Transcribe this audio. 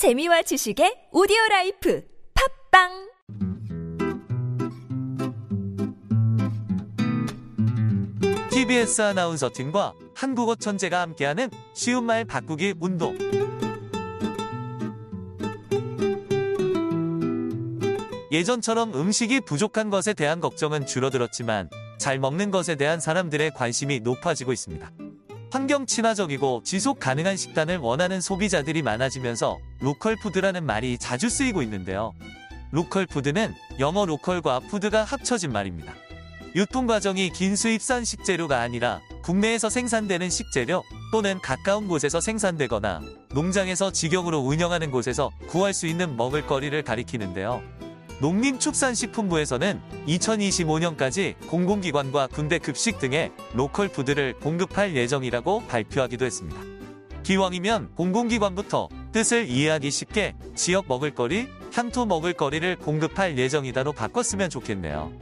재미와 지식의 오디오 라이프 팟빵 TBS 아나운서 팀과 한국어 천재가 함께하는 쉬운 말 바꾸기 운동. 예전처럼 음식이 부족한 것에 대한 걱정은 줄어들었지만 잘 먹는 것에 대한 사람들의 관심이 높아지고 있습니다. 환경 친화적이고 지속 가능한 식단을 원하는 소비자들이 많아지면서 local food라는 말이 자주 쓰이고 있는데요. local food는 영어 local과 food가 합쳐진 말입니다. 유통 과정이 긴 수입산 식재료가 아니라 국내에서 생산되는 식재료 또는 가까운 곳에서 생산되거나 농장에서 직영으로 운영하는 곳에서 구할 수 있는 먹을거리를 가리키는데요. 농림축산식품부에서는 2025년까지 공공기관과 군대 급식 등의 local food를 공급할 예정이라고 발표하기도 했습니다. 기왕이면 공공기관부터 뜻을 이해하기 쉽게 지역 먹을거리, 향토 먹을거리를 공급할 예정이다로 바꿨으면 좋겠네요.